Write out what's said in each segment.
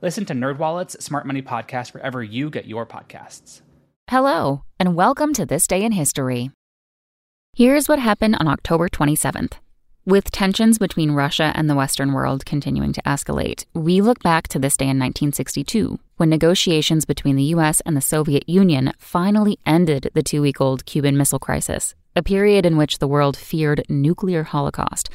Listen to NerdWallet's Smart Money Podcast wherever you get your podcasts. Hello, and welcome to This Day in History. Here's what happened on October 27th. With tensions between Russia and the Western world continuing to escalate, we look back to this day in 1962, when negotiations between the US and the Soviet Union finally ended the two week old Cuban Missile Crisis, a period in which the world feared nuclear holocaust.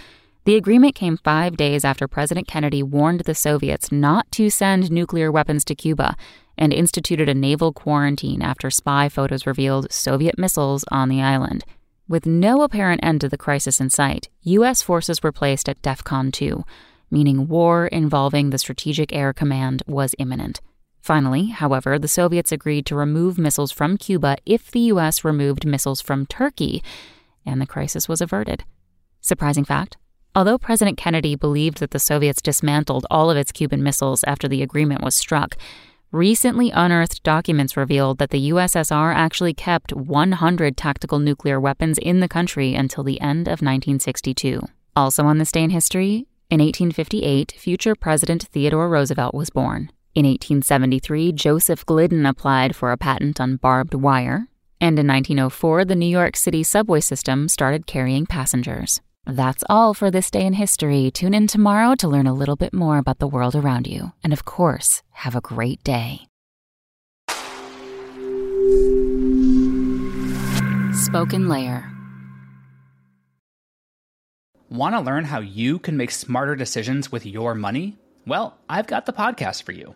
The agreement came five days after President Kennedy warned the Soviets not to send nuclear weapons to Cuba and instituted a naval quarantine after spy photos revealed Soviet missiles on the island. With no apparent end to the crisis in sight, U.S. forces were placed at DEFCON 2, meaning war involving the Strategic Air Command was imminent. Finally, however, the Soviets agreed to remove missiles from Cuba if the U.S. removed missiles from Turkey, and the crisis was averted. Surprising fact Although President Kennedy believed that the Soviets dismantled all of its Cuban missiles after the agreement was struck, recently unearthed documents revealed that the USSR actually kept 100 tactical nuclear weapons in the country until the end of 1962. Also on this day in history, in 1858, future President Theodore Roosevelt was born. In 1873, Joseph Glidden applied for a patent on barbed wire. And in 1904, the New York City subway system started carrying passengers. That's all for this day in history. Tune in tomorrow to learn a little bit more about the world around you. And of course, have a great day. Spoken Layer. Want to learn how you can make smarter decisions with your money? Well, I've got the podcast for you.